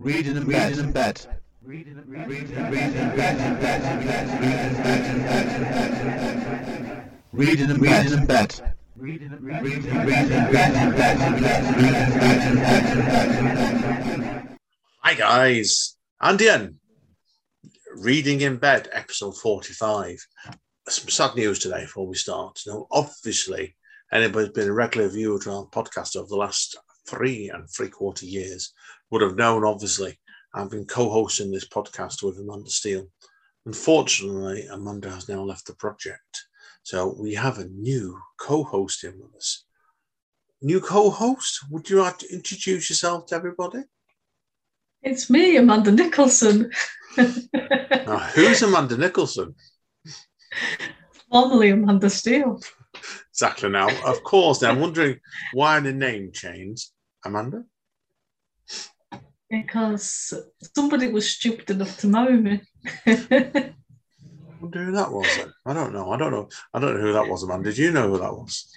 Reading in bed. Reading in bed. Reading in bed. Reading in bed. Reading in bed. Reading in bed. Reading in bed. Reading in bed. Hi guys, Andy N. Reading in Bed, episode 45. Some sad news today before we start. Now, obviously, anybody's been a regular viewer to our podcast over the last three and three quarter years would have known, obviously, I've been co hosting this podcast with Amanda Steele. Unfortunately, Amanda has now left the project. So we have a new co host in with us. New co host, would you like to introduce yourself to everybody? It's me, Amanda Nicholson. Now, who's Amanda Nicholson? Formerly Amanda Steele. Exactly now. Of course, now I'm wondering why the name changed. Amanda? Because somebody was stupid enough to marry me. I wonder who that was then. I don't know. I don't know. I don't know who that was, Amanda. Did you know who that was?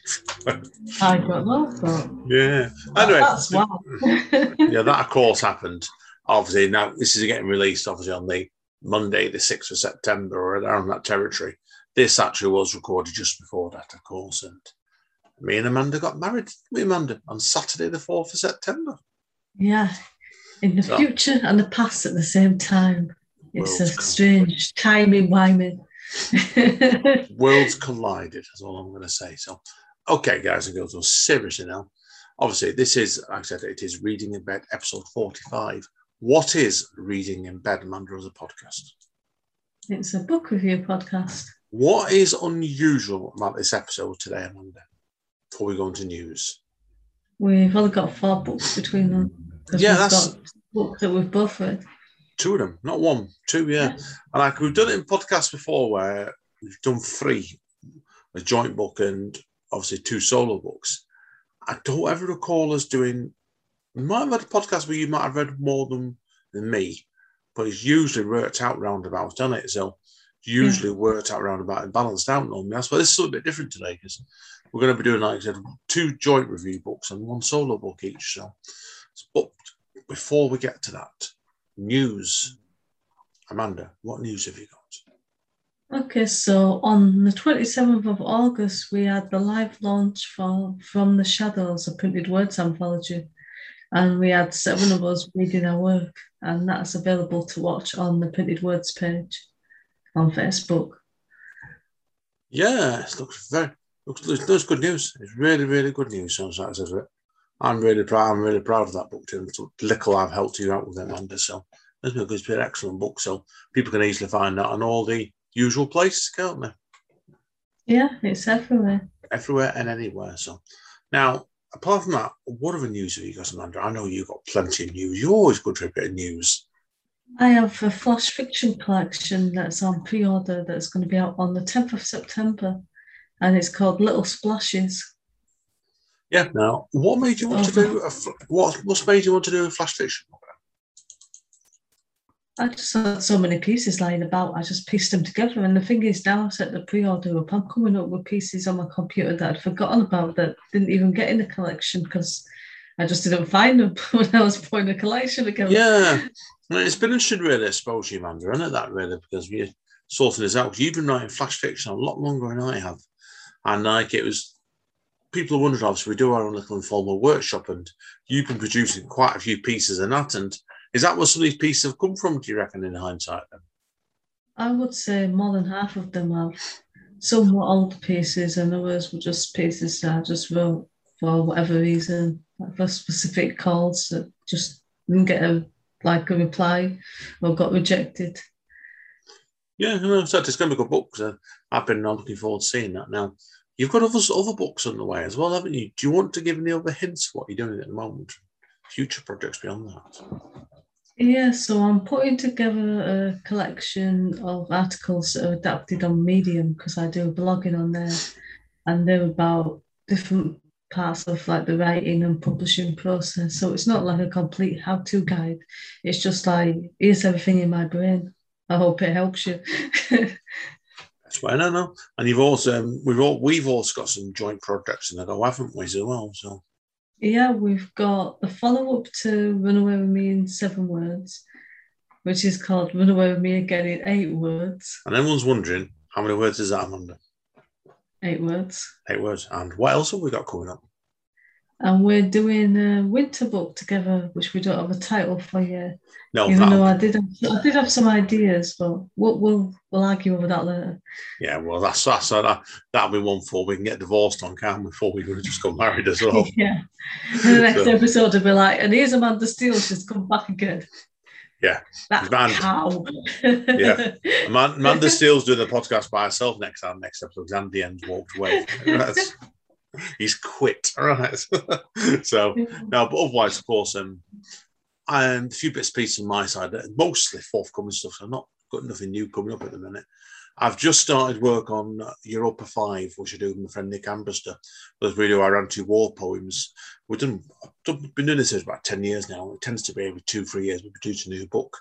I don't know, but yeah. Anyway, that's yeah, that of course happened. Obviously, now this is getting released obviously on the Monday, the 6th of September, or around that territory. This actually was recorded just before that, of course. And me and Amanda got married, me and Amanda, on Saturday, the 4th of September. yeah, in the So- future and the past at the same time. It's a strange timing wiming. Worlds collided, is all I'm going to say. So, okay, guys and girls, well, seriously now. Obviously, this is, like I said, it is Reading in Bed, episode 45. What is Reading in Bed, Amanda, as a podcast? it's a book review podcast. What is unusual about this episode today, Amanda? Before we go into news. We've only got four books between them. Yeah, that's- book that we've read. Two of them, not one, two, yeah. And like we've done it in podcasts before where we've done three, a joint book and obviously two solo books. I don't ever recall us doing, we might have had a podcast where you might have read more than, than me, but it's usually worked out roundabout, done it? So usually worked out roundabout and balanced out normally. That's why this is a little bit different today because we're going to be doing, like I said, two joint review books and one solo book each. So, but before we get to that, news. Amanda, what news have you got? Okay, so on the 27th of August, we had the live launch for From the Shadows, a printed words anthology. And we had seven of us reading our work, and that's available to watch on the printed words page on Facebook. Yeah, it looks very looks, looks, looks good news. It's really, really good news. Sounds like it. I'm really proud. I'm really proud of that book too. So little I've helped you out with it, Amanda. So it's been, it's been an excellent book. So people can easily find that on all the usual places, can't they? Yeah, it's everywhere. Everywhere and anywhere. So now, apart from that, what other news have you got, Amanda? I know you've got plenty of news. You're always good for a bit of news. I have a flash fiction collection that's on pre order that's going to be out on the 10th of September, and it's called Little Splashes. Yeah. Now, what made you want to do a fl- what? Made you want to do a flash fiction? I just had so many pieces lying about. I just pieced them together. And the thing is, now I set the pre-order up. I'm coming up with pieces on my computer that I'd forgotten about that didn't even get in the collection because I just didn't find them when I was putting the collection together. Yeah, it's been interesting, really, I suppose, you, Amanda, isn't it? That really, because we're sorting this out. 'Cause You've been writing flash fiction a lot longer than I have, and like it was, people are wondering. Obviously, we do our own little informal workshop, and you've been producing quite a few pieces in that. And is that where some of these pieces have come from? Do you reckon, in hindsight? Then? I would say more than half of them have. Some were old pieces, and others were just pieces that I just wrote for whatever reason, like for specific calls that just didn't get a like a reply or got rejected. Yeah, no, so it's going to be a good book. So I've been looking forward to seeing that. Now, you've got other other books on the way as well, haven't you? Do you want to give any other hints what you're doing at the moment? Future projects beyond that. Yeah, so I'm putting together a collection of articles that are adapted on Medium because I do blogging on there, and they're about different parts of like the writing and publishing process. So it's not like a complete how-to guide. It's just like here's everything in my brain. I hope it helps you. That's why I don't know. And you've also um, we've all we've also got some joint projects in the go, haven't we, as well? So Yeah, we've got the follow up to Run Away With Me in Seven Words, which is called Run Away With Me Again in Eight Words. And everyone's wondering how many words is that, Amanda? Eight words. Eight words. And what else have we got coming up? And we're doing a winter book together, which we don't have a title for yet. No, Even though I did, have, I did have some ideas, but we'll we'll, we'll argue over that later. yeah, well, that's that's uh, that, that'll be one for we can get divorced on, we? Before we just got married as well. yeah. And the next So- episode will be like, and here's Amanda Steele, she's come back again. Yeah. That She's cow. Yeah. Aman- Amanda Steele's doing the podcast by herself next time, next episode. Andy Ends walked away. That's- he's quit. All right. so, no, but otherwise, of course, um, and a few bits and pieces on my side, mostly forthcoming stuff. So, I've not got nothing new coming up at the minute. I've just started work on uh, Europa 5, which I do with my friend Nick Ambrister. Those video I ran two war poems. We've done, I've done- been doing this for about 10 years now. It tends to be every two, three years we produce a new book.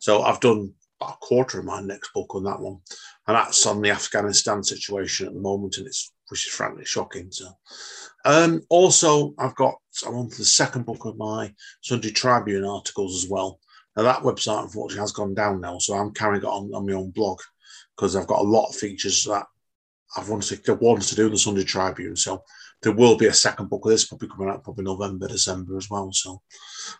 So I've done about a quarter of my next book on that one. And that's on the Afghanistan situation at the moment, and it's which is frankly shocking. So um, also I've got I'm on to the second book of my Sunday Tribune articles as well. Now that website unfortunately has gone down now, so I'm carrying it on, on my own blog because I've got a lot of features that I've wanted to, wanted to do in the Sunday Tribune. So there will be a second book of this probably coming out probably November, December as well. So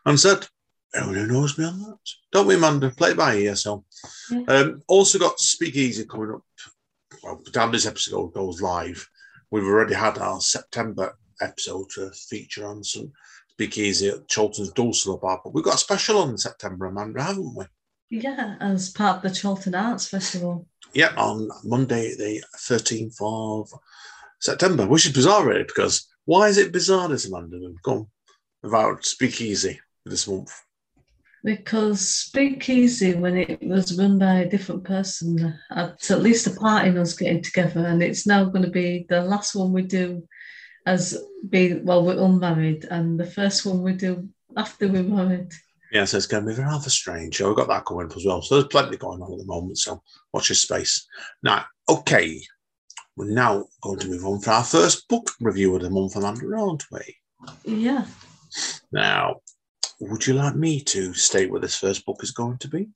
and said, everyone who knows me on that. Don't we, Amanda? Play it by ear. So Yeah. um, also got Speakeasy coming up. Well, time this episode goes live, we've already had our September episode to feature on some Speakeasy at Chorlton's Dulcimer Bar, but we've got a special on September, Amanda, haven't we? Yeah, as part of the Cholton Arts Festival. Yeah, on Monday, the 13th of September, which is bizarre, really, because why is it bizarre this Amanda? Go on about Speakeasy this month. Because Speakeasy, when it was run by a different person, had at least a part in us getting together, and it's now going to be the last one we do as being well, we're unmarried, and the first one we do after we're married. Yeah, so it's going to be rather strange. So we've got that coming up as well. So there's plenty going on at the moment. So watch your space. Now, okay, we're now going to move on for our first book review of the month, Amanda, aren't we? Yeah, Now, would you like me to state what this first book is going to be?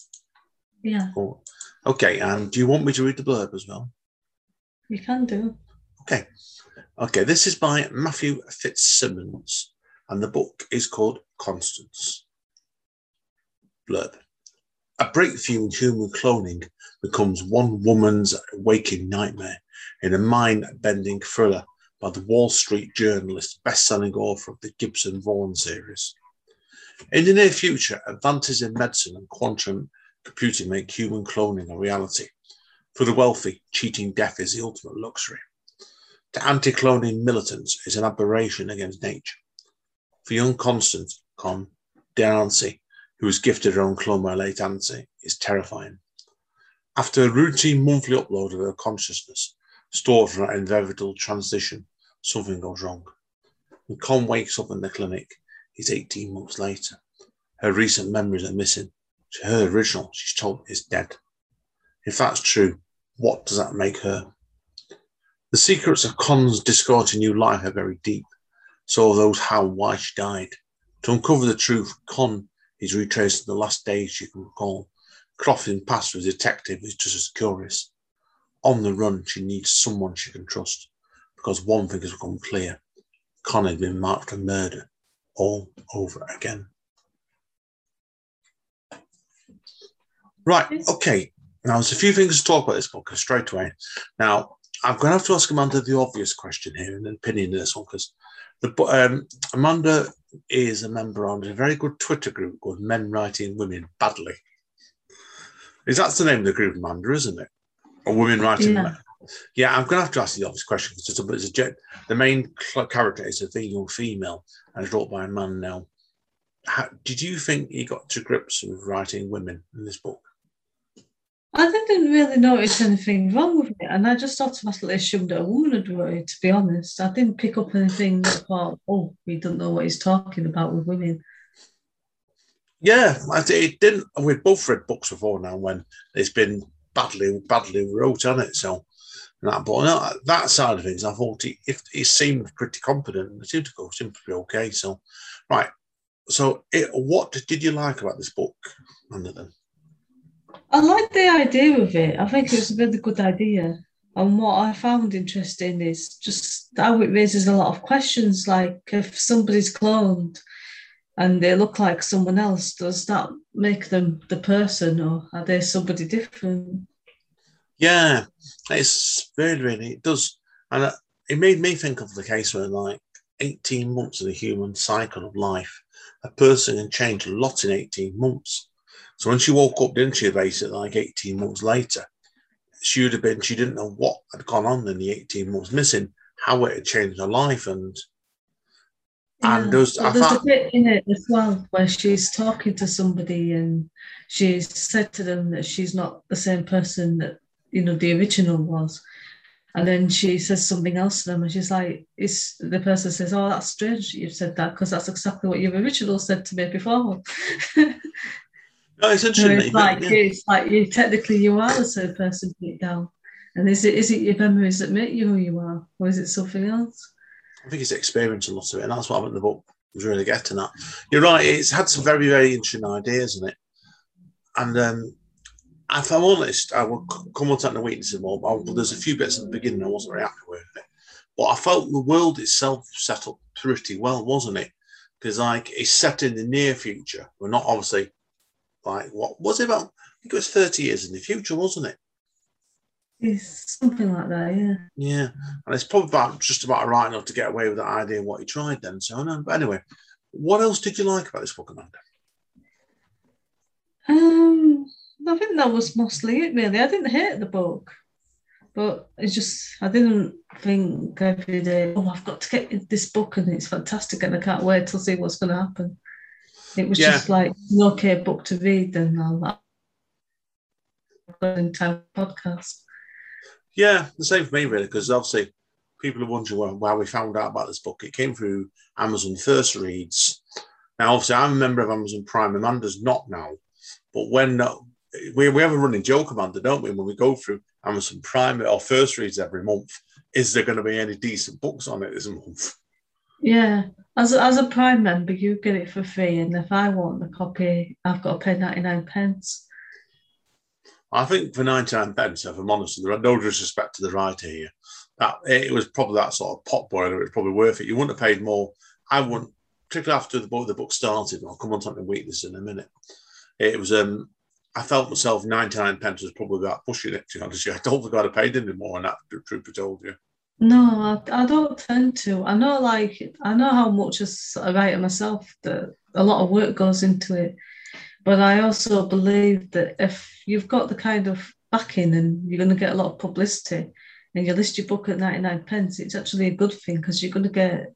yeah, Or, okay, and do you want me to read the blurb as well? you can do. Okay. Okay, this is by Matthew Fitzsimmons, and the book is called Constance. Blurb. A breakthrough in human cloning becomes one woman's waking nightmare in a mind bending thriller by the Wall Street journalist, best selling author of the Gibson Vaughn series. In the near future, advances in medicine and quantum computing make human cloning a reality. For the wealthy, cheating death is the ultimate luxury. To anti cloning militants is an aberration against nature. For young Constance, Con Dancy, who was gifted her own clone by late auntie, is terrifying. After a routine monthly upload of her consciousness, stored for an inevitable transition, something goes wrong. When Con wakes up in the clinic, he's 18 months later. Her recent memories are missing. Her original, she's told, is dead. If that's true, what does that make her? The secrets of Con's new life are very deep. So are those how why she died. To uncover the truth, Con is retracing the last days she can recall. Crossing paths with a detective is just as curious. On the run, she needs someone she can trust because one thing has become clear. Con had been marked for murder all over again. Right, okay. Now, there's a few things to talk about this book straight away. Now, I'm going to have to ask Amanda the obvious question here and an opinion in this one because the um, Amanda is a member on a very good Twitter group called Men Writing Women Badly. Is that the name of the group, Amanda, isn't it? Or Women Writing Yeah. Men? Yeah, I'm going to have to ask the obvious question because it's a, it's a, gen- the main character is a young female and it's wrote by a man now. How, did you think he got to grips with writing women in this book? I didn't really notice anything wrong with it, and I just automatically assumed that a woman had wrote it, to be honest. I didn't pick up anything that thought, oh, he doesn't know what he's talking about with women. Yeah, it didn't. We've both read books before now when it's been badly, badly wrote on it. So, and that. But that side of things, I thought he, seemed pretty it seemed to go seemed to be okay. So, right. So, it, what did you like about this book, Anderton? I like the idea of it. I think it was a really good idea. And what I found interesting is just how it raises a lot of questions. Like if somebody's cloned and they look like someone else, does that make them the person or are they somebody different? Yeah, it's very, really, it does. And uh, it made me think of the case where, like, 18 months of the human cycle of life, a person can change a lot in 18 months. So when she woke up, didn't she, basically, like 18 months later, she would have been, she didn't know what had gone on in the 18 months missing, how it had changed her life. And Yeah, and there's, I there's a bit in it as well where she's talking to somebody and she's said to them that she's not the same person that you know the original was. And then she says something else to them, and she's like, "It's the person says, oh, that's strange you've said that because that's exactly what your original said to me before." no, it's interesting. it's like yeah. it's like you technically you are the same person deep down. And is it is it your memories that make you who you are, or is it something else? I think it's experienced a lot of it, and that's what I think the book was really getting at. You're right; it's had some very, very interesting ideas in it, and um, if I'm honest, I will come on to the weaknesses more. But there's a few bits at the beginning I wasn't very happy with it, but I felt the world itself set up pretty well, wasn't it? Because like it's set in the near future. We're not obviously like what was it about? I think it was 30 years in the future, wasn't it? It's something like that, yeah. Yeah, and it's probably about just about right enough to get away with that idea of what he tried then. So no, but anyway, what else did you like about this book, Amanda? Um, I think that was mostly it, really. I didn't hate the book, but it's just I didn't think every day, oh, I've got to get this book and it's fantastic and I can't wait to see what's going to happen. It was Yeah. just like an okay book to read, and I'll I'll entire podcast. Yeah, the same for me really, because obviously people are wondering where, where we found out about this book. It came through Amazon First Reads. Now, obviously, I'm a member of Amazon Prime. Amanda's not now, but when we, we have a running joke, Amanda, don't we? When we go through Amazon Prime or First Reads every month, is there going to be any decent books on it this month? Yeah, as a, as a Prime member, you get it for free, and if I want the copy, I've got to pay ninety nine pence. I think for 99 pence, if I'm honest, there are no disrespect to the writer here. That it was probably that sort of pot boiler. It was probably worth it. You wouldn't have paid more. I wouldn't, particularly after the book the book started. I'll come on to the weakness in a minute. It was um, I felt myself 99 pence was probably about pushing it. To be honest. I don't think I'd have paid any more on that. The truth be told you. No, I, I don't tend to. I know, like, I know how much as a writer myself that a lot of work goes into it. But I also believe that if you've got the kind of backing and you're going to get a lot of publicity and you list your book at 99 pence, it's actually a good thing because you're going to get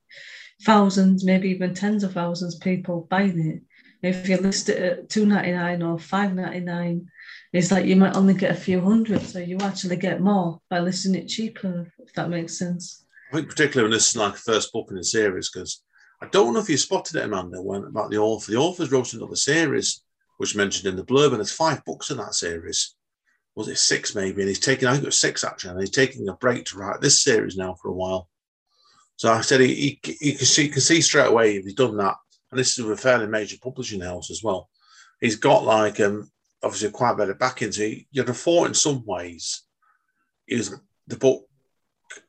thousands, maybe even tens of thousands of people buying it. If you list it at 2.99 or 5.99, it's like you might only get a few hundred, so you actually get more by listing it cheaper, if that makes sense. I think particularly when this is like first book in the series, because I don't know if you spotted it, Amanda, when about the author. The author's wrote another series, which mentioned in the blurb, and there's five books in that series. Was it six maybe? And he's taking, I think it was six actually, and he's taking a break to write this series now for a while. So I said he, he, he can see can see straight away if he's done that, and this is with a fairly major publishing house as well. He's got like um obviously quite a bit of backing. So he, you'd have thought in some ways, he was the book,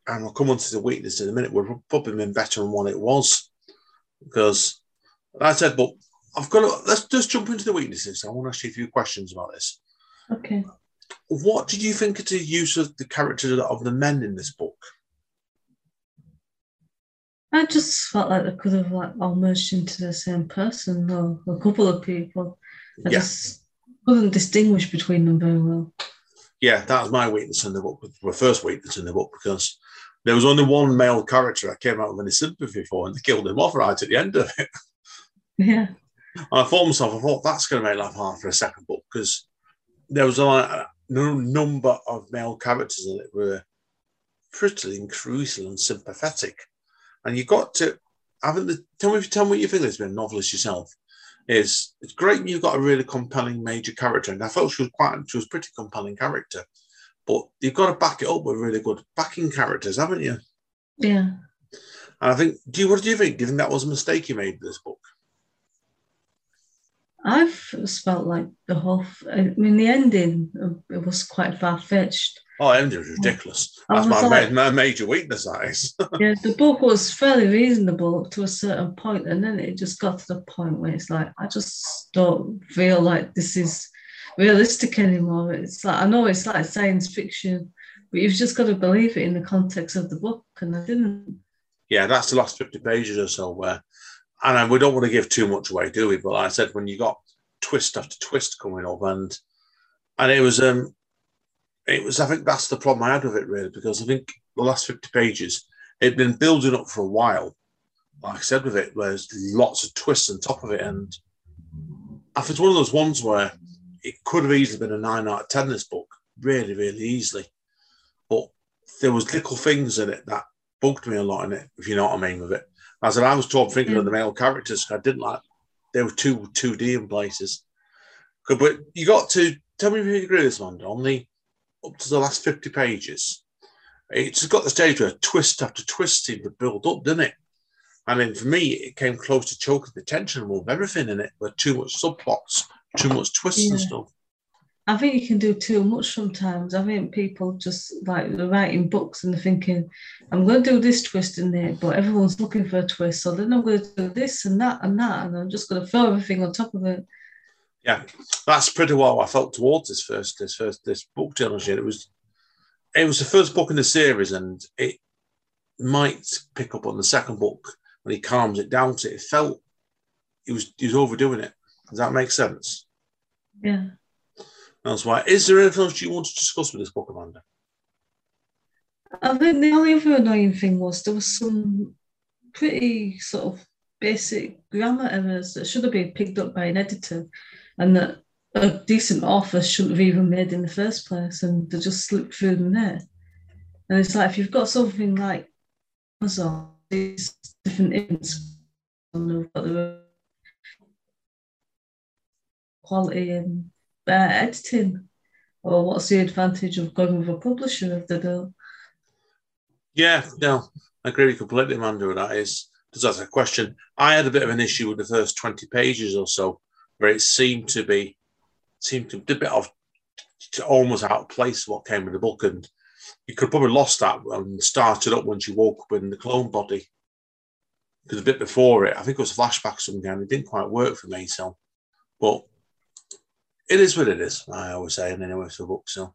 and I'll come on to the weakness in a minute. Would have probably been better than what it was, because like I said, but I've got to let's just jump into the weaknesses. I want to ask you a few questions about this. Okay. What did you think of the use of the characters of the men in this book? I just felt like they could have like all merged into the same person or a couple of people. I Yeah. just couldn't distinguish between them very well. Yeah, that was my weakness in the book, my first weakness in the book, because there was only one male character I came out with any sympathy for, and they killed him off right at the end of it. Yeah. And I thought myself, I thought that's going to make life hard for a second book because there was a, number of male characters in it were pretty and crucial and sympathetic. And you've got to, I think, the, tell me, tell me what you think as being a novelist yourself. Is it's great you've got a really compelling major character, and I felt she was quite, she was a pretty compelling character. but you've got to back it up with really good backing characters, haven't you? Yeah. And I think, do you what do you think? Do you think that was a mistake you made with this book? I've felt like the whole. I mean, the ending uh, it was quite far fetched. Oh, ending was ridiculous. That's was my, like- ma- my major weakness. That is. Yeah, the book was fairly reasonable to a certain point, and then it just got to the point where it's like I just don't feel like this is realistic anymore. It's like I know it's like science fiction, but you've just got to believe it in the context of the book, and I didn't. yeah, that's the last 50 pages or so where, and we don't want to give too much away, do we? But like I said, when you got twist after twist coming up, and and it was, um, it was, I think that's the problem I had with it really, because I think the last 50 pages, it'd been building up for a while. Like I said with it, there's lots of twists on top of it, and I think it's one of those ones where it could have easily been a nine out of ten. This book, really, really easily, but there was little things in it that bugged me a lot in it, if you know what I mean with it. As I was talking, thinking of the mm. male characters, I didn't like they were too two D in places. Good, But you got to tell me if you agree with this, Amanda. On the up to the last fifty pages, it's got the stage where twist after twist seemed to build up, didn't it? I mean, for me, it came close to choking the tension with everything in it, with too much subplots, too much twists and stuff. I think you can do too much sometimes. I think people just like they're writing books and they're thinking, I'm going to do this twist in there, but everyone's looking for a twist. So then I'm going to do this and that and that, and I'm just going to throw everything on top of it. Yeah, that's pretty well I felt towards this first this first this book trilogy. It was it was the first book in the series, and it might pick up on the second book when he calms it down. To it felt he was he was overdoing it. Does that make sense? Yeah. That's why. Is there anything else you want to discuss with this book, Amanda? I think the only other annoying thing was there was some pretty sort of basic grammar errors that should have been picked up by an editor and that a decent offer shouldn't have even made in the first place and they just slipped through the net. And it's like if you've got something like Amazon, these different the quality and editing, or what's the advantage of going with a publisher if they don't? Yeah, no, I agree with completely, Amanda. That is, because that's a question. I had a bit of an issue with the first twenty pages or so, where it seemed to be seemed to be a bit of almost out of place what came in the book, and you could probably lost that and started up when she woke up in the clone body. Because a bit before it, I think it was flashback some kind. It didn't quite work for me, so but it is what it is. I always say, and anyway, for a book. So,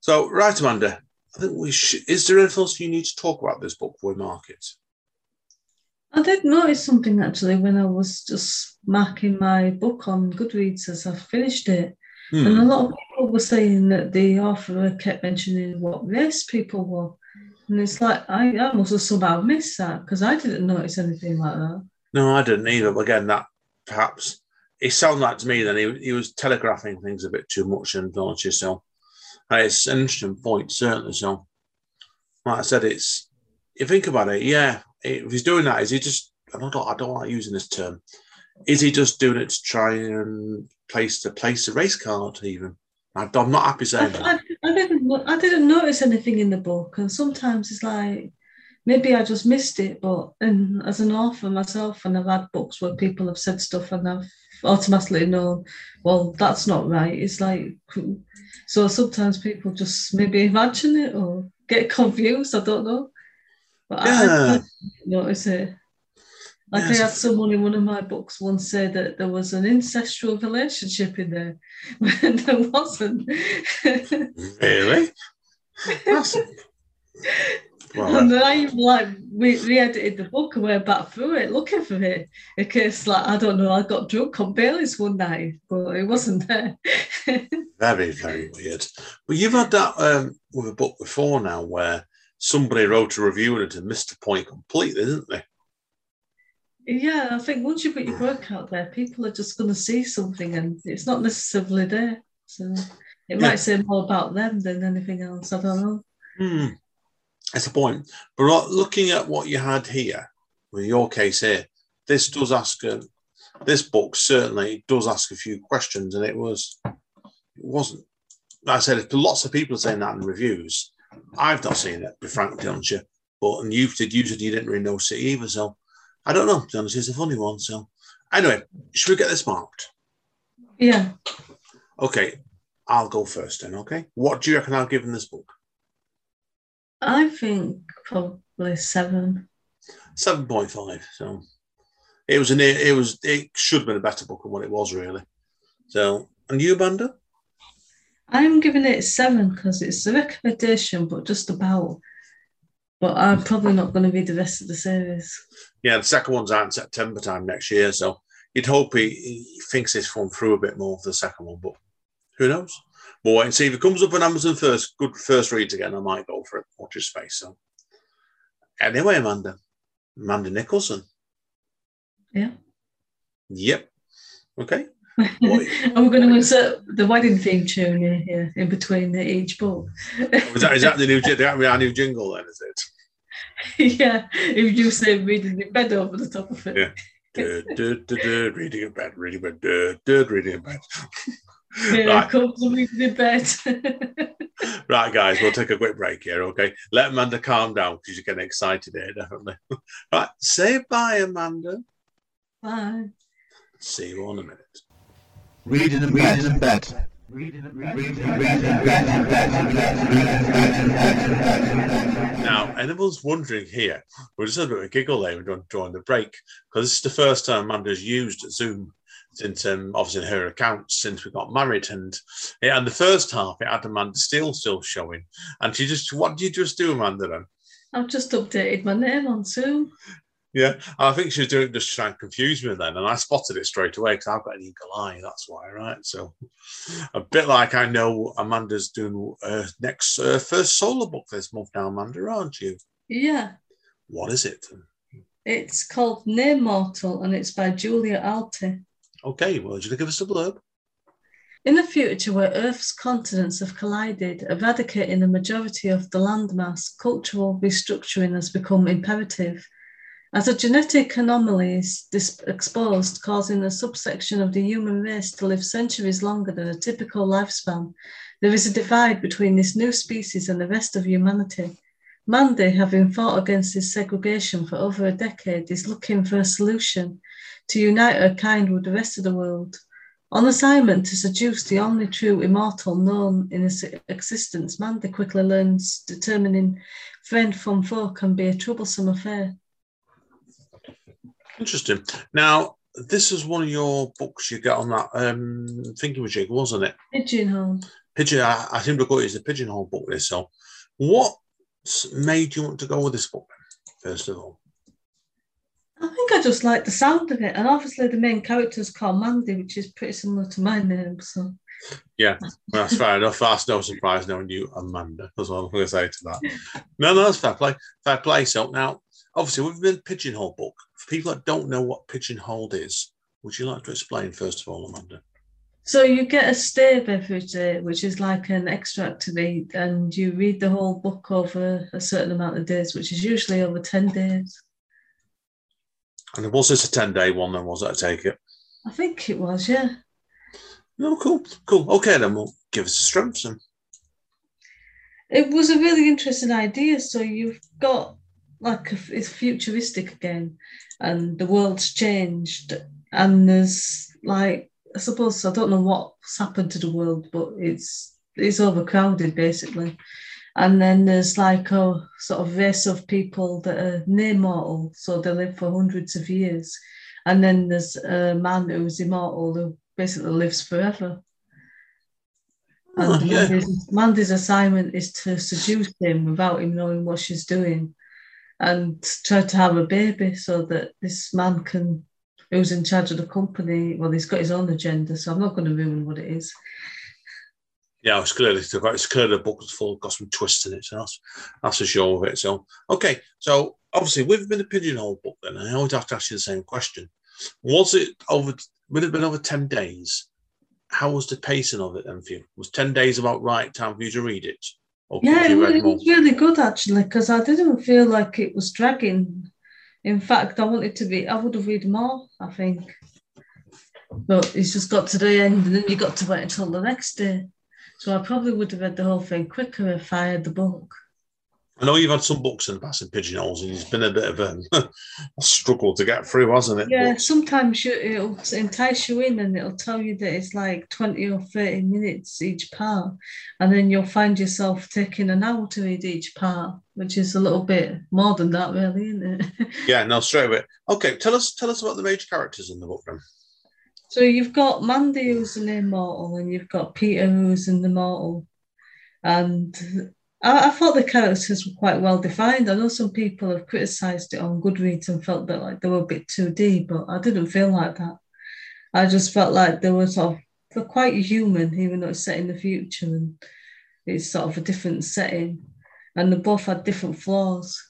so right, Amanda. I think we should. Is there anything else you need to talk about this book for we mark it? I did notice something actually when I was just marking my book on Goodreads as I finished it. Hmm. And a lot of people were saying that the author kept mentioning what race people were. And it's like, I, I must have somehow missed that because I didn't notice anything like that. No, I didn't either. But again, that perhaps it sounded like to me that he, he was telegraphing things a bit too much and don't you? So uh, it's an interesting point, certainly. So, like I said, it's you think about it, yeah. If he's doing that, is he just? I don't, I don't like using this term. Is he just doing it to try and place the place the race card? Even I- I'm not happy I, saying that. I, I didn't I didn't notice anything in the book, and sometimes it's like maybe I just missed it. But and as an author myself, and I've had books where people have said stuff, and I've automatically known, well, that's not right. It's like so sometimes people just maybe imagine it or get confused. I don't know, but I, I Yeah. didn't notice it. Like Yes. I had someone in one of my books once say that there was an incestual relationship in there, when there wasn't. Really? That's, well, and then I like we re-edited the book and went back through it looking for it in case like I don't know I got drunk on Bailey's one night but it wasn't there. Very, very weird. But you've had that um, with a book before now where somebody wrote a review and it and missed the point completely, didn't they? yeah, I think once you put your work out there, people are just going to see something and it's not necessarily there. So it Yeah. might say more about them than anything else. I don't know. Hmm. That's a point. But looking at what you had here, with your case here, this does ask a, this book certainly does ask a few questions, and it was it wasn't like I said, lots of people are saying that in reviews. I've not seen it, be frank, to be honest, with you. but and you did, you said you didn't really know it either. So I don't know. To be honest, it's a funny one. So anyway, should we get this marked? Yeah. Okay, I'll go first then. Okay, what do you reckon I'll give in this book? I think probably seven. Seven point five. So it was an it was it should have been a better book than what it was really. So and you, Amanda? I'm giving it seven because it's a recommendation, but just about. But I'm probably not going to read the rest of the series. Yeah, the second one's out in September time next year, so you'd hope he, he thinks this one through a bit more for the second one, but who knows? We'll wait and see if it comes up on Amazon first. Good first reads again. I might go for it. Watch his face. So anyway, Amanda, Amanda Nicholson. Yeah. Yep. Okay. And we're going to insert the wedding theme tune in here in between the, each book. is, that, is that the new that our new jingle then? Is it? yeah, if you say reading in bed over the top of it. Yeah. reading in bed, reading in bed, reading in bed. Yeah, Right. comes reading in bed. Right, guys, we'll take a quick break here, okay? Let Amanda calm down because you're getting excited here, definitely. right, say bye, Amanda. Bye. See you all in a minute. Reading and reading and bed. Reading and reading and reading and bed. Now, anyone's wondering here, We're just had a bit of a giggle there during, during the break because this is the first time Amanda's used Zoom since, um, obviously, in her account since we got married. And yeah, and the first half, it had Amanda Steele still showing. And she just, what did you just do, Amanda, then? I've just updated my name on Zoom. Yeah, I think she was doing it just to try and confuse me then, and I spotted it straight away because I've got an eagle eye. That's why, right? So, a bit like I know Amanda's doing uh, next uh, first solo book this month now, Amanda, aren't you? Yeah, What is it? it's called Near Mortal and it's by Julia Alty. Okay, well, do you give us a blurb? In a future where Earth's continents have collided, eradicating the majority of the landmass, cultural restructuring has become imperative. As a genetic anomaly is dis- exposed, causing a subsection of the human race to live centuries longer than a typical lifespan, there is a divide between this new species and the rest of humanity. Mandy, having fought against this segregation for over a decade, is looking for a solution to unite her kind with the rest of the world. On assignment to seduce the only true immortal known in his existence, Mandy quickly learns determining friend from foe can be a troublesome affair. Interesting. Now, this is one of your books you get on that um, thinking jig, wasn't it? Pigeonhole. Pigeon. I, think I seem to go it's the pigeonhole book. This. So, what made you want to go with this book? First of all. I think I just like the sound of it, and obviously the main character is called Mandy, which is pretty similar to my name. So Yeah, Well, that's fair enough. That's no surprise knowing you, Amanda. That's what I'm going to say to that. No, no, that's fair play. Fair play. So now, obviously, we've been pigeonhole book. For people that don't know what pigeonhole is, would you like to explain first of all, Amanda? So you get a stave every day, which is like an extract to read, and you read the whole book over a certain amount of days, which is usually over 10 days. And was this a 10 day one then? Was it? I take it. I think it was, yeah. No, cool. Cool. Okay, then we'll give us a strength. Then. It was a really interesting idea. So you've got like it's futuristic again, and the world's changed, and there's like I suppose I don't know what's happened to the world, but it's it's overcrowded basically. And then there's like a sort of race of people that are near mortal, so they live for hundreds of years. And then there's a man who's immortal who basically lives forever. Oh, And yeah. Mandy's, Mandy's assignment is to seduce him without him knowing what she's doing and try to have a baby so that this man can, who's in charge of the company, well, he's got his own agenda, so I'm not going to ruin what it is. Yeah, it's clearly it's clear the book is full, got some twists in it. So that's that's a show of it. So okay, so obviously we've been a pigeonhole book. Then I always have to ask you the same question: Was it over? Would it have been over ten days? How was the pacing of it then for you? Was ten days about right time for you to read it? Yeah, it, you it more? was really good actually because I didn't feel like it was dragging. In fact, I wanted to be, I would have read more, I think. But it's just got to the end and then you got to wait until the next day. So I probably would have read the whole thing quicker if I had the book. I know you've had some books in the past in pigeonholes, and it's been a bit of a, a struggle to get through, hasn't it? Yeah, But- sometimes you, it'll entice you in and it'll tell you that it's like 20 or 30 minutes each part. And then you'll find yourself taking an hour to read each part, which is a little bit more than that, really, isn't it? yeah, no, straight away. Okay, tell us tell us about the major characters in the book then. so you've got Mandy, who's an immortal, and you've got Peter, who's an immortal. And I, thought the characters were quite well defined. I know some people have criticised it on Goodreads and felt that like they were a bit too deep, but I didn't feel like that. I just felt like they were sort of they're quite human, even though it's set in the future and it's sort of a different setting. And they both had different flaws.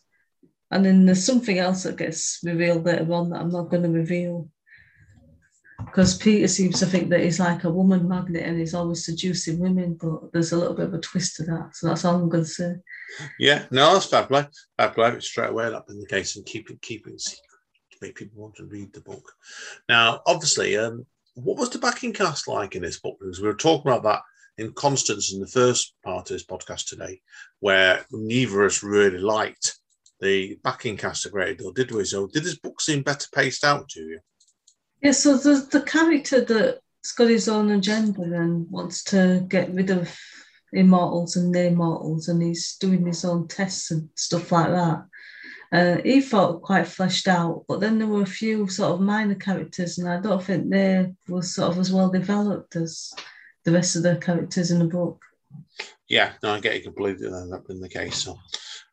And then there's something else that gets revealed later on that I'm not going to reveal. Because Peter seems to think that he's like a woman magnet and he's always seducing women, but there's a little bit of a twist to that. So that's all I'm going to say. Yeah, no, that's fair play. Fair play. Straight away, that been the case, and keep it keep it secret to make people want to read the book. Now, obviously, um, what was the backing cast like in this book? Because we were talking about that in Constance in the first part of this podcast today, where neither of us really liked the backing cast a great deal, did we? So, did this book seem better paced out to you? Yeah, so the, the character that's got his own agenda and wants to get rid of immortals and near mortals, and he's doing his own tests and stuff like that. Uh, he felt quite fleshed out, but then there were a few sort of minor characters, and I don't think they were sort of as well developed as the rest of the characters in the book. Yeah, no, I get it completely. Then that been the case. So,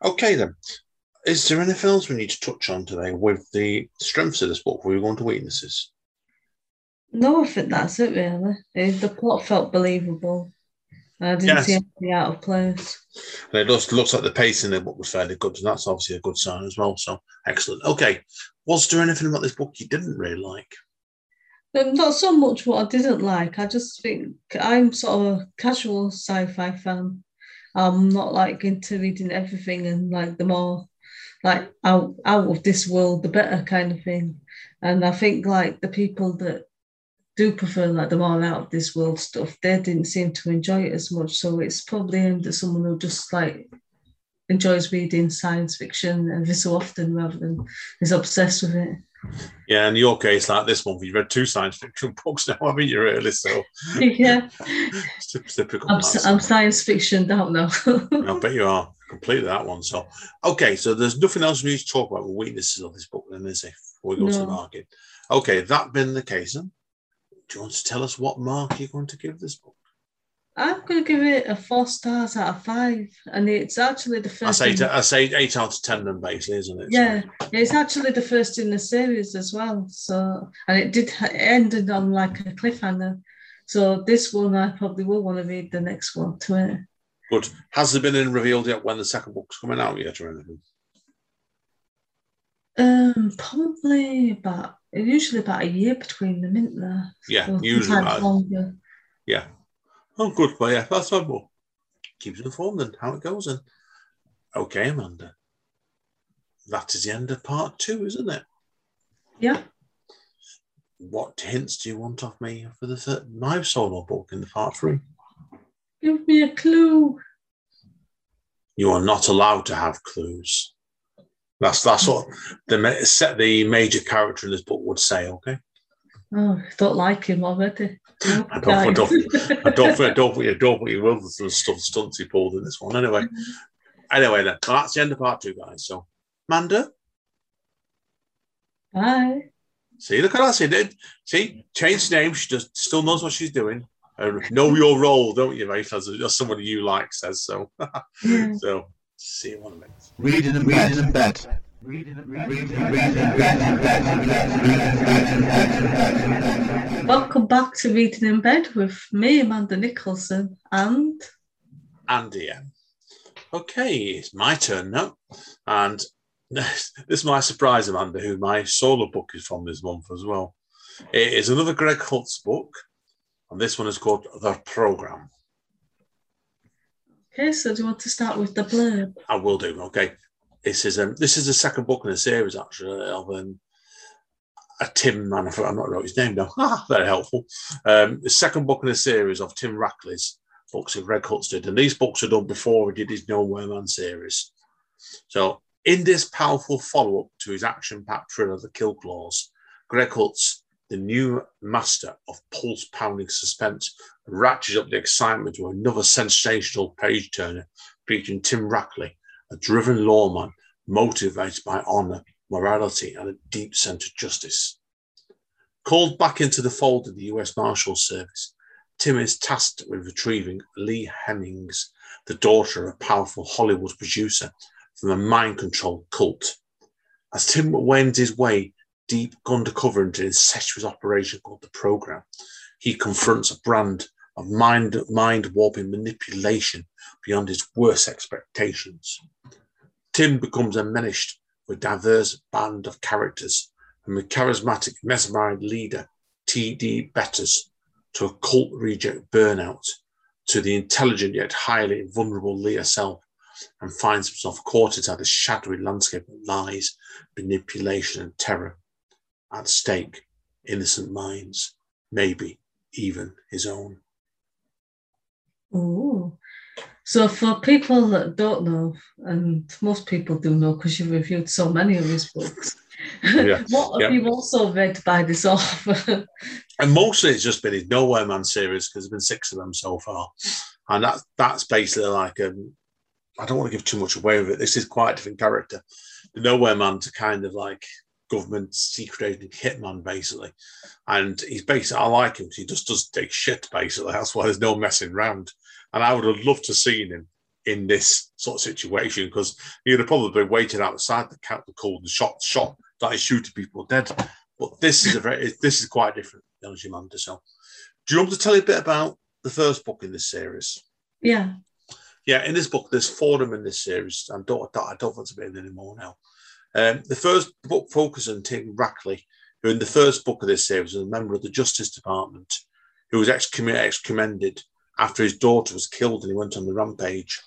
okay then. Is there anything else we need to touch on today with the strengths of this book? We're going to weaknesses. No, I think that's it really. The plot felt believable. I didn't Yes. see anything out of place. And it looks, looks like the pace in the book was fairly good, and that's obviously a good sign as well. So excellent. Okay, was there anything about this book you didn't really like? Um, not so much what I didn't like. I just think I'm sort of a casual sci-fi fan. I'm not like into reading everything and like the more like out out of this world, the better kind of thing. And I think like the people that do prefer like the more out of this world stuff, they didn't seem to enjoy it as much. So it's probably aimed at someone who just like enjoys reading science fiction every so often rather than is obsessed with it. Yeah, in your case, like this one, you've read two science fiction books now, haven't you? Really? So yeah. typical. I'm, I'm, science fiction don't know. I bet you are completely that one. So, okay, so there's nothing else we need to talk about with weaknesses of this book, then, is there? Before we go to the market. Okay, that being the case, then, do you want to tell us what mark you're going to give this book? I'm going to give it a four stars out of five, and it's actually the I first. say, in- t- I say eight out of ten, then basically, isn't it? yeah, yeah, it's actually the first in the series as well. So, and it did it ended on like a cliffhanger. So this one, I probably will want to read the next one to it. Good. Has there been any revealed yet when the second book's coming out yet or anything? Um, probably about usually about a year between them, isn't there? Yeah, Or usually longer. Yeah. Oh, good. Well, yeah, that's one more. Keep us informed and how it goes. And okay, Amanda. That is the end of part two, isn't it? Yeah. What hints do you want off me for the third, my solo book in the part three? Give me a clue. You are not allowed to have clues. That's that's what the set the major character in this book would say. Okay, Oh, I don't like him already. I don't, I don't, I don't, I don't, I don't think you will. There's some stuff stunts he pulled in this one. Anyway, anyway, then well, that's the end of part two, guys. So, Amanda, Bye. see, look at that. See, see, changed name. She just still knows what she's doing. Uh, know your role, don't you, mate? As, as somebody you like says so. Yeah. so, see you in one minute. Reading and bed. Reading and bed. Reading and. Reading and bed. Welcome back to Reading in Bed with me, Amanda Nicholson, and Andy N. Okay, it's my turn now. And this is my surprise, Amanda, who my solo book is from this month as well. It is another Gregg Hurwitz book, and this one is called The Program. Okay. So, do you want to start with the blurb? I will do. Okay, this is um, this is the second book in a series actually of um, a Tim man. I'm not wrote his name now. Ah, Very helpful. Um, the second book in a series of Tim Rackley's books that Gregg Hurwitz did. And these books are done before he did his Nowhere Man series. So, in this powerful follow up to his action packed thriller, The Kill Clause, Gregg Hurwitz, the new master of pulse pounding suspense, ratchets up the excitement with another sensational page turner featuring Tim Rackley, a driven lawman motivated by honour, morality, and a deep sense of justice. Called back into the fold of the US Marshal Service, Tim is tasked with retrieving Lee Hemmings, the daughter of a powerful Hollywood producer, from a mind controlled cult. As Tim wends his way deep undercover into an incestuous operation called the Program, he confronts a brand of mind, mind warping manipulation beyond his worst expectations. Tim becomes a menaced with diverse band of characters, from the charismatic, mesmerized leader T.D. Betters to a cult reject burnout to the intelligent yet highly vulnerable Leah Self and finds himself caught inside a shadowy landscape of lies, manipulation, and terror. At stake, innocent minds, maybe even his own. Ooh. So for people that don't know, and most people do know because you've reviewed so many of his books, Yeah, what have yeah. you also read by this author? And mostly it's just been his Nowhere Man series because there's been six of them so far. And that, that's basically like, a. I don't want to give too much away with it. This is quite a different character. The Nowhere Man's a kind of like government secret agent hitman, basically. And he's basically, I like him he just does take shit, basically. That's why there's no messing around. And I would have loved to seen him in this sort of situation because he would have probably waited outside the count the call and shot, shot, started shooting people dead. But this is a very, this is quite different, Ozymandias. So, do you want to tell you a bit about the first book in this series? yeah. Yeah, in this book, there's four of them in this series. I don't, I don't want to be in anymore now. Um, the first book focuses on Tim Rackley, who in the first book of this series was a member of the Justice Department, who was excommu- excommunicated after his daughter was killed and he went on the rampage.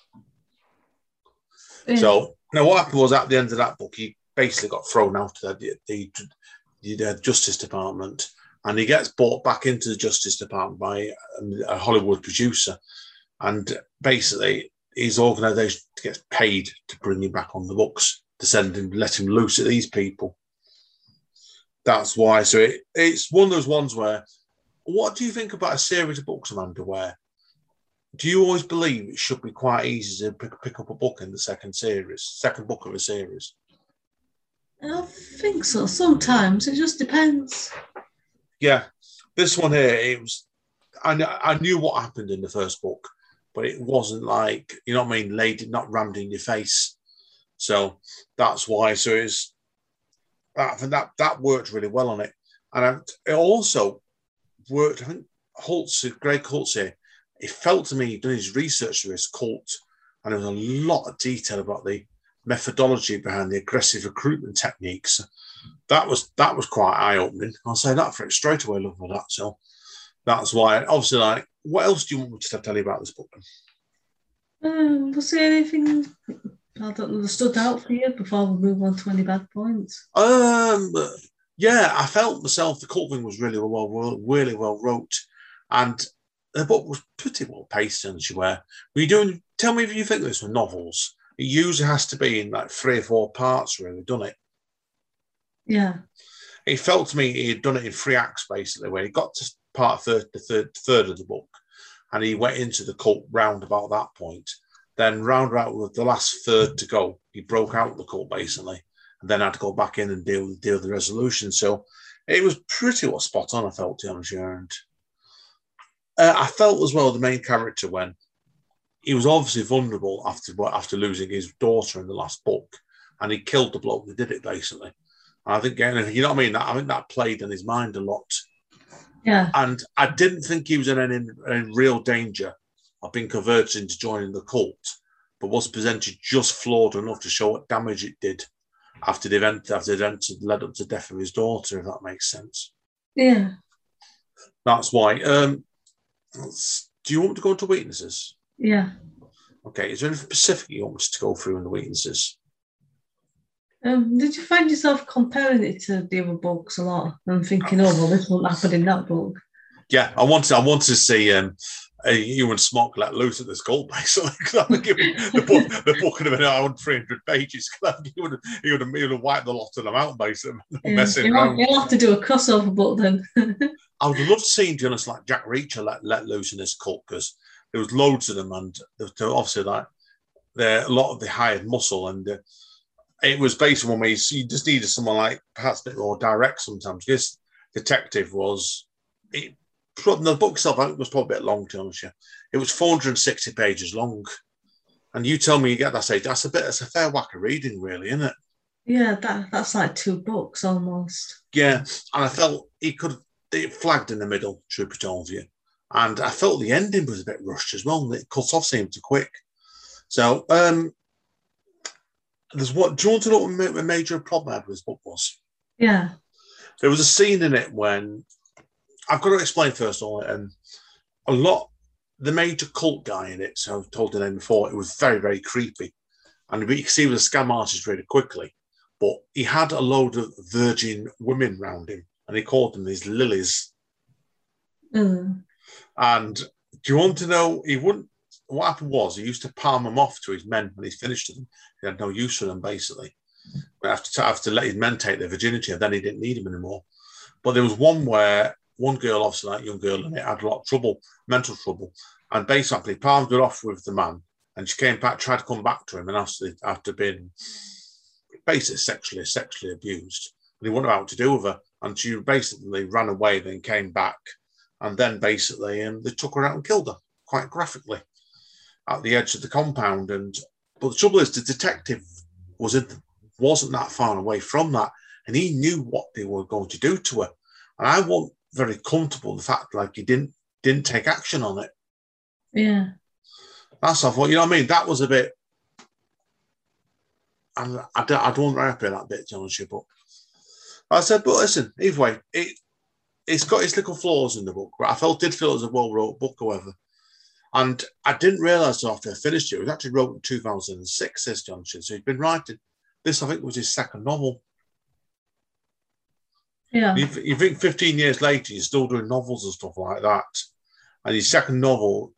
yeah. So now what happened was at the end of that book, he basically got thrown out of the, the, the, the Justice Department and he gets brought back into the Justice Department by a Hollywood producer. And basically, his organisation gets paid to bring him back on the books, to send him, let him loose at these people. That's why. So it, it's one of those ones where, what do you think about a series of books, Amanda, where do you always believe it should be quite easy to pick, pick up a book in the second series, second book of a series? I think so. Sometimes it just depends. Yeah, this one here, it was. I, kn- I knew what happened in the first book, but it wasn't like you know what I mean, Lady not rammed in your face. So that's why. So it's that that that worked really well on it, and it also worked. I think Hurwitz, Gregg Hurwitz here, it felt to me he'd done his research to this cult, and there was a lot of detail about the methodology behind the aggressive recruitment techniques. That was that was quite eye opening. I'll say that for it straight away. Love for that. So that's why. Obviously, like, what else do you want me to tell you about this book? Um, was there anything that stood out for you before we move on to any bad points? Um, yeah, I felt myself the cult thing was really well, really well wrote, and the book was pretty well paced. And you were, were you doing? Tell me if you think this were novels. It usually has to be in like three or four parts, really, done it. Yeah. It felt to me he had done it in three acts, basically, where he got to part third, the third, third of the book, and he went into the cult round about that point. Then round about with the last third to go, he broke out the cult basically, and then had to go back in and deal with deal with the resolution. So it was pretty well spot on. I felt to be honest, and uh, I felt as well the main character when he was obviously vulnerable after after losing his daughter in the last book, and he killed the bloke that did it basically. And I think, you know what I mean. That I think that played in his mind a lot Yeah. and I didn't think he was in any, any real danger of been converted into joining the cult, but was presented just flawed enough to show what damage it did after the event after the event led up to the death of his daughter, if that makes sense. Yeah. That's why. Um, do you want to go into weaknesses? Yeah. Okay, is there anything specific you want us to go through in the weaknesses? Um, did you find yourself comparing it to the other books a lot and thinking, oh, well, this won't happen in that book? Yeah, I wanted I wanted to see um, Evan Smoak let loose at school, basically. 'Cause I think it the book, the book could have been around 300 pages. I think He would have, he would have, he would have wiped the lot of them out, basically. Yeah. Messing You'll, around. you'll have to do a crossover book then. I would love to see, to honest, like Jack Reacher let, let loose in this cult because there was loads of them, and there was obviously like there a lot of the hired muscle, and uh, it was based on when we you just needed someone like perhaps a bit more direct sometimes. This detective was it. The book itself I think, was probably a bit long to be honest. you. It was 460 pages long, and you tell me you get that stage. That's a bit. It's a fair whack of reading, really, isn't it? yeah, that that's like two books almost. Yeah, and I felt he could it flagged in the middle, told you. And I felt the ending was a bit rushed as well. It cut off seemed too quick. So um there's what do you want to know what a major problem I had with this book was? Yeah. There was a scene in it when I've got to explain first of all, and a lot the major cult guy in it, so I've told the name before, it was very, very creepy. And we could see he was a scam artist really quickly. But he had a load of virgin women round him, and he called them these lilies. Mm. And do you want to know? He wouldn't. What happened was he used to palm them off to his men when he finished them. He had no use for them, basically. But have to have to let his men take their virginity, and then he didn't need them anymore. But there was one where one girl, obviously that young girl, and it had a lot of trouble, mental trouble, and basically palmed her off with the man, and she came back, tried to come back to him, and after after being basically sexually sexually abused, and he know what to do with her, and she basically ran away, then came back, and then basically, and they took her out and killed her quite graphically at the edge of the compound. And but the trouble is, the detective was in, wasn't that far away from that, and he knew what they were going to do to her. And I wasn't very comfortable the fact like he didn't didn't take action on it. Yeah. That's I thought, you know what I mean? That was a bit. And I don't, I don't want to that bit, to be honest with you, but I said, but listen, either way, it it's got its little flaws in the book, but I felt did feel it was a well wrote book, however. And I didn't realise after I finished it, it was actually wrote in 2006, says Johnson. So he'd been writing this, I think, was his second novel. Yeah. You, you think 15 years later, he's still doing novels and stuff like that. And his second novel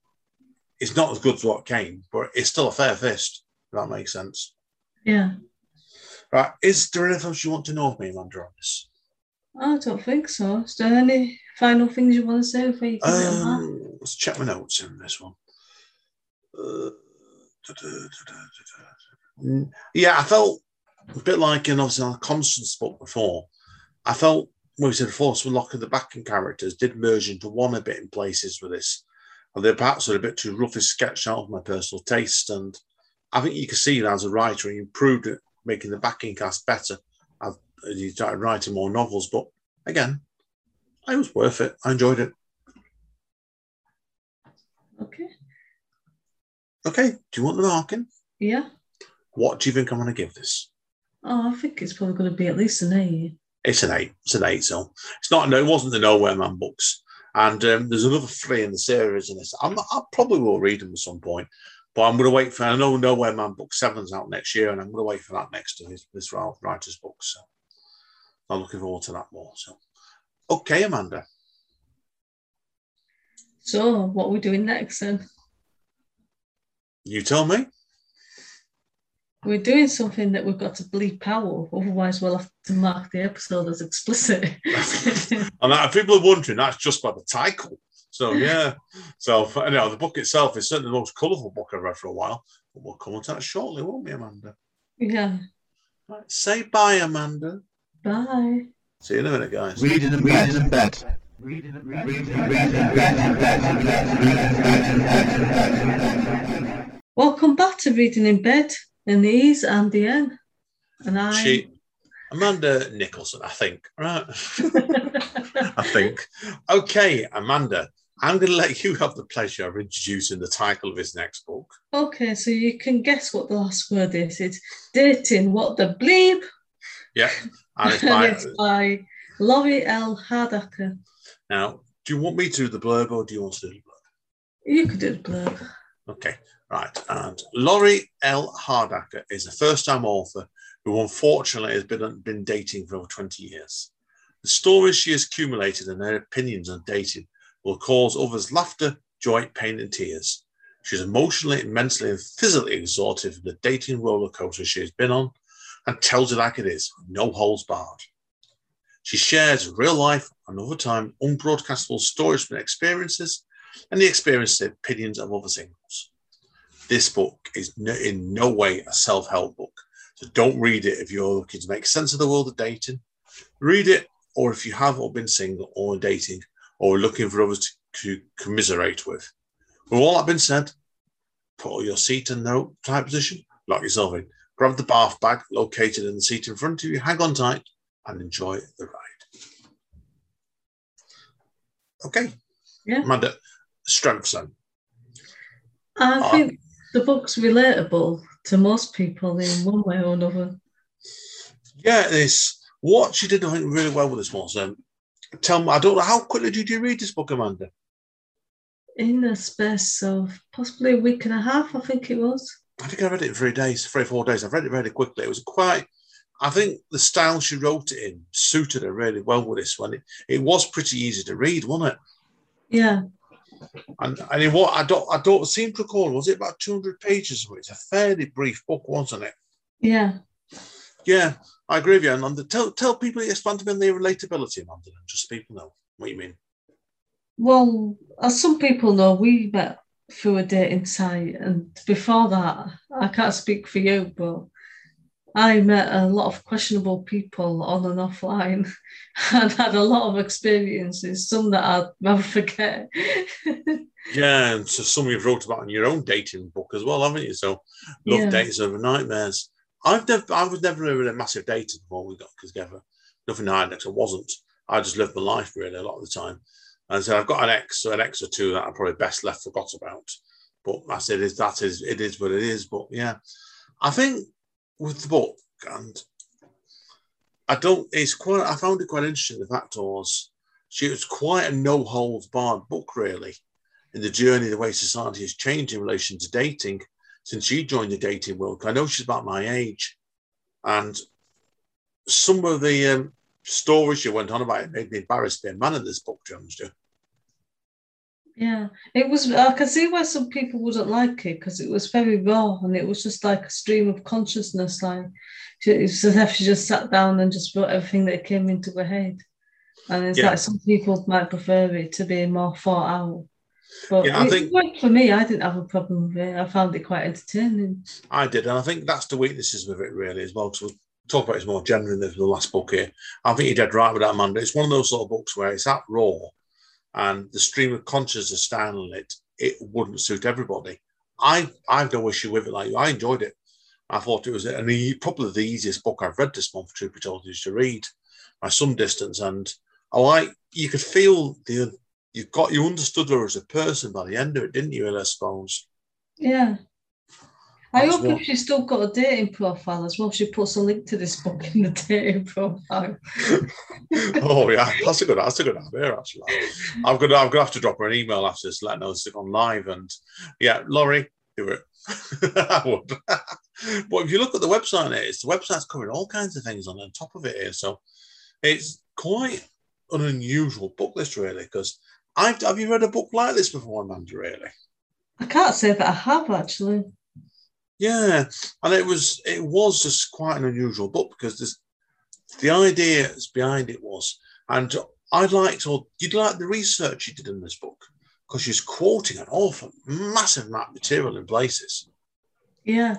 is not as good as what came, but it's still a fair fist, if that makes sense. Yeah. Right. Is there anything else you want to know of me, Amanda, on this? I don't think so. Is there any final things you want to say before you give it a mark? Um, let's check my notes in this one. Uh, Mm, Yeah, I felt a bit like in obviously a Constance book before. I felt when we said before, some lock of the backing characters did merge into one a bit in places with this. And they perhaps were a bit too roughly sketched out of my personal taste. And I think you can see that as a writer, he improved it, making the backing cast better. As he started writing more novels. But again, it was worth it. I enjoyed it. Okay. Okay, do you want the marking? Yeah. What do you think I'm going to give this? Oh, I think it's probably going to be at least an eight. It's an eight. It's an eight. So it's not. No, it wasn't the Nowhere Man books. And um, there's another three in the series in this. I'm, I probably will read them at some point, but I'm going to wait for. I know Nowhere Man book seven's out next year, and I'm going to wait for that next to his this writer's book. So I'm looking forward to that more. So okay, Amanda. So, what are we doing next then? You tell me. We're doing something that we've got to bleep out, otherwise, we'll have to mark the episode as explicit. And that, if people are wondering, that's just by the title. So yeah. So you know, the book itself is certainly the most colourful book I've read for a while. But we'll come on to that shortly, won't we, Amanda? yeah. Right, say bye, Amanda. Bye. See you in a minute, guys. Reading and reading and bet. Reading and reading and bet. Welcome back to Reading in Bed. And the E's and the N. And I. She, Amanda Nicholson, I think. Right. I think. Okay, Amanda, I'm going to let you have the pleasure of introducing the title of his next book. okay, so you can guess what the last word is. It's dating what the bleep. Yeah. And it's by, it's by Laurie L. Hardaker. now, do you want me to do the blurb or do you want to do the blurb? You could do the blurb. Okay, right. And Laurie L. Hardaker is a first time author who unfortunately has been, been dating for over 20 years. The stories she has accumulated and her opinions on dating will cause others laughter, joy, pain, and tears. She's emotionally, mentally, and physically exhausted from the dating roller coaster she has been on and tells it like it is, no holds barred. She shares real life and over time unbroadcastable stories from experiences and the experiences and opinions of other singles. This book is in no way a self help book. So don't read it if you're looking to make sense of the world of dating. Read it, or if you have or been single or dating or looking for others to, to commiserate with. With all that being said, put your seat in the tight position, lock yourself in, grab the bath bag located in the seat in front of you, hang on tight, and enjoy the ride. Okay. Yeah. Amanda, strengths then. I Ah. think the book's relatable to most people in one way or another. Yeah, this what she did, I think, really well with this one. Um, tell me, I don't know how quickly did you read this book, Amanda? In the space of possibly a week and a half, I think it was. I think I read it in three days, three or four days. I've read it really quickly. It was quite. I think the style she wrote it in suited her really well with this one. It, it was pretty easy to read, wasn't it? Yeah, And and in what I don't I don't seem to recall was it about two hundred pages? It's a fairly brief book, wasn't it? yeah. Yeah, I agree with you. And tell tell people the expanded on the relatability, Amanda, and just people know what you mean. Well, as some people know, we met through a dating site, and before that, I can't speak for you, but I met a lot of questionable people on and offline and had a lot of experiences, some that I'll never forget. Yeah, and so some you've wrote about in your own dating book as well, haven't you? So love Yeah. dates over nightmares. I've never I was never really a massive dater before we got together. Nothing I next, I wasn't. I just lived my life really a lot of the time. And so I've got an ex, an ex or two that I probably best left forgot about. But I said is that is it is what it is. But yeah. I think with the book and I don't it's quite I found it quite interesting the fact was she was quite a no holds barred book really in the journey, the way society has changed in relation to dating since she joined the dating world. I know she's about my age, and some of the um, stories she went on about it made me embarrassed to be a man in this book, Jones. Yeah, it was. I can see why some people wouldn't like it because it was very raw and it was just like a stream of consciousness. Like she, it's as if she just sat down and just wrote everything that came into her head. And it's Yeah. like some people might prefer it to be more thought out. But Yeah, I think- for me. I didn't have a problem with it. I found it quite entertaining. I did, and I think that's the weaknesses with it really as well. Because we'll talk about it more generally than the last book here. I think you're dead right with that, Amanda. It's one of those sort of books where it's that raw, and the stream of consciousness style in it, it wouldn't suit everybody. I I've no issue with it. Like you. I enjoyed it. I thought it was an e- probably the easiest book I've read this month. Truth be told, is to read by some distance, and oh, I like you could feel the you got you understood her as a person by the end of it, didn't you? I suppose. Yeah. I hope what- if she's still got a dating profile as well, she puts a link to this book in the dating profile. oh yeah, that's a good that's a good idea actually. I'm gonna I'm gonna have to drop her an email after this, letting her know it's on live and yeah, Laurie, do it. I would. but if you look at the website, it's the website's covering all kinds of things on the top of it here, so it's quite an unusual book list really. Because I've have you read a book like this before, Amanda? Really? I can't say that I have actually. Yeah, and it was it was just quite an unusual book because there's the ideas behind it was, and I liked or you'd like the research you did in this book because she's quoting an awful massive amount of material in places. Yeah.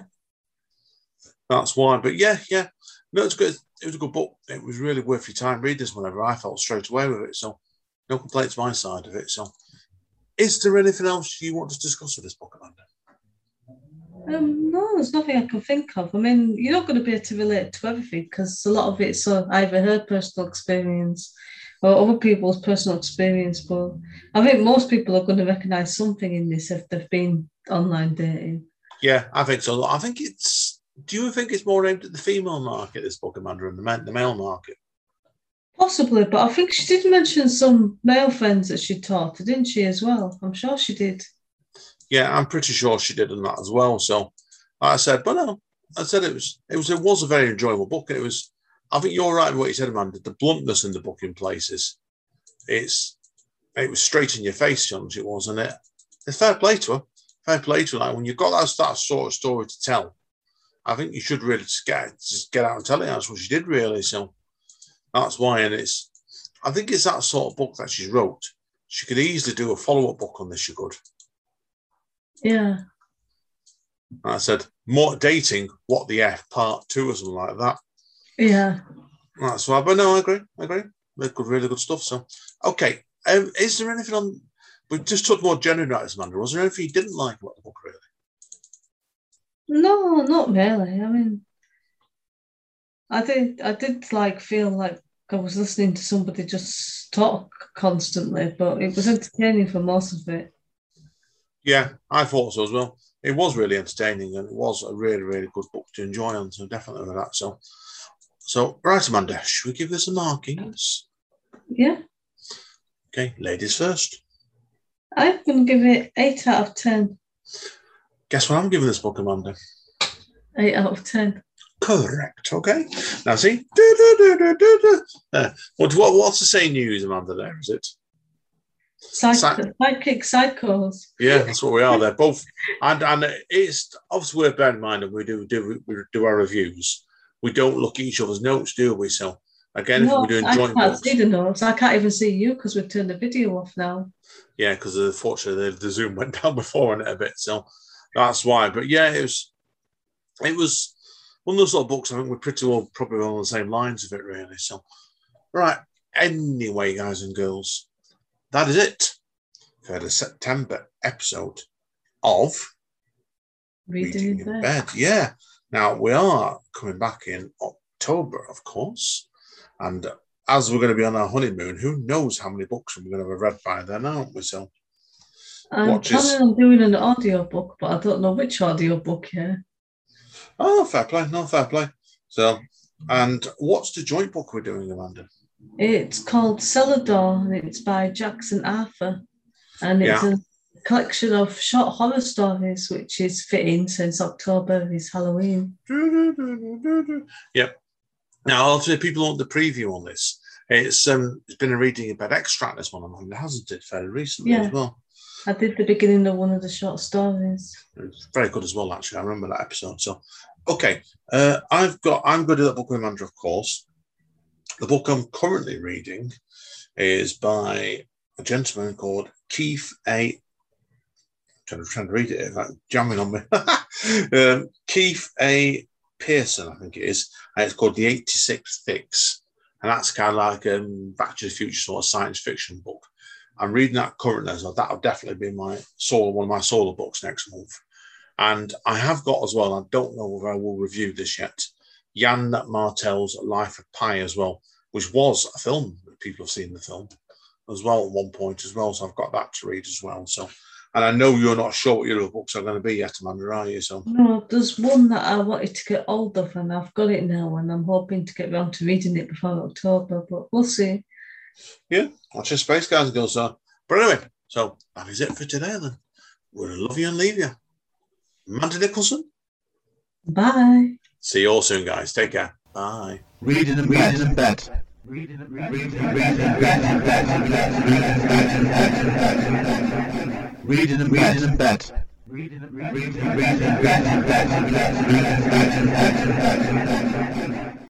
That's why. But yeah, yeah, no, it's good. It was a good book. It was really worth your time. Read this whenever I felt straight away with it. So no complaints my side of it. So is there anything else you want to discuss with this book, Amanda? Um, no, there's nothing I can think of. I mean, you're not going to be able to relate to everything because a lot of it's uh, either her personal experience or other people's personal experience. But I think most people are going to recognise something in this if they've been online dating. Yeah, I think so. I think it's. Do you think it's more aimed at the female market, this book, Amanda, and the, men, the male market? Possibly, but I think she did mention some male friends that she taught, to, didn't she, as well? I'm sure she did. Yeah, I'm pretty sure she did in that as well. So like I said, but no, I said it was it was it was a very enjoyable book. It was. I think you're right with what you said, Amanda. The bluntness in the book in places, it's it was straight in your face, John. It was, and it it's fair play to her. Fair play to her. Like when you've got that, that sort of story to tell, I think you should really just get just get out and tell it. That's what she did, really. So that's why, and it's. I think it's that sort of book that she's wrote. She could easily do a follow up book on this. She could. Yeah. And I said, more dating, what the F, part two or something like that. Yeah. That's why, but no, I agree. I agree. They're good, really good stuff. So, okay. Um, is there anything on? We just talked more generally about this, Amanda. Was there anything you didn't like about the book, really? No, not really. I mean, I did. I did like feel like I was listening to somebody just talk constantly, but it was entertaining for most of it. Yeah, I thought so as well. It was really entertaining, and it was a really, really good book to enjoy on. So definitely with that. So, so right, Amanda, should we give this a markings? Yeah, Okay, ladies first. I'm going to give it eight out of ten. Guess what I'm giving this book, Amanda? Eight out of ten. Correct. Okay. Now see. Do, do, do. Uh, what, what, what's the same news, Amanda? There is it? Psychic psychos. Yeah, that's what we are. They're both, and and it's obviously worth bearing in mind that we do do we do our reviews. We don't look at each other's notes, do we? So again, No, if we're doing I joint can't books, see the notes. I can't even see you because we've turned the video off now. yeah, because unfortunately the, the Zoom went down before on it a bit, so that's why. But yeah, it was it was one of those sort of books. I think we're pretty well probably on the same lines of it, really. So right. Anyway, guys and girls, that is it for the September episode of Reading, in bed. Yeah. Now we are coming back in October, of course, and as we're going to be on our honeymoon, who knows how many books we're going to have read by then, aren't we? So I'm Watch this. planning on doing an audio book, but I don't know which audio book yet. Oh, fair play. No, fair play. So, and what's the joint book we're doing, Amanda? It's called Celador and it's by Jackson Arthur. And it's Yeah. a collection of short horror stories, which is fitting since October is Halloween. Yep. Now, tell people want the preview on this. It's um, it's been a reading about extract this one, Amanda, hasn't it? Fairly recently Yeah. as well. I did the beginning of one of the short stories. It's very good as well, actually. I remember that episode. So, okay, uh, I've got. I'm going to do that book with Amanda, of course. The book I'm currently reading is by a gentleman called Keith A. To, trying to read it, like jamming on me. um, Keith A. Pearson, I think it is, and it's called The 86th Fix, and that's kind of like a um, Back to the Future sort of science fiction book. I'm reading that currently, so that'll definitely be my solo, one of my solo books next month. And I have got as well, I don't know whether I will review this yet, Yann Martel's Life of Pi as well, which was a film that people have seen the film as well at one point as well. So I've got that to read as well. So, and I know you're not sure what your other books are going to be yet, Amanda, are you? So, No, there's one that I wanted to get hold of, and I've got it now, and I'm hoping to get round to reading it before October, but we'll see. Yeah, watch your space, guys and girls. So, but anyway, so that is it for today then. We'll love you and leave you. Amanda Nicholson. Bye. See you all soon, guys. Take care. Bye. Reading in bed. Reading in bed. Reading in bed. Reading in bed. Reading in bed. Reading in bed.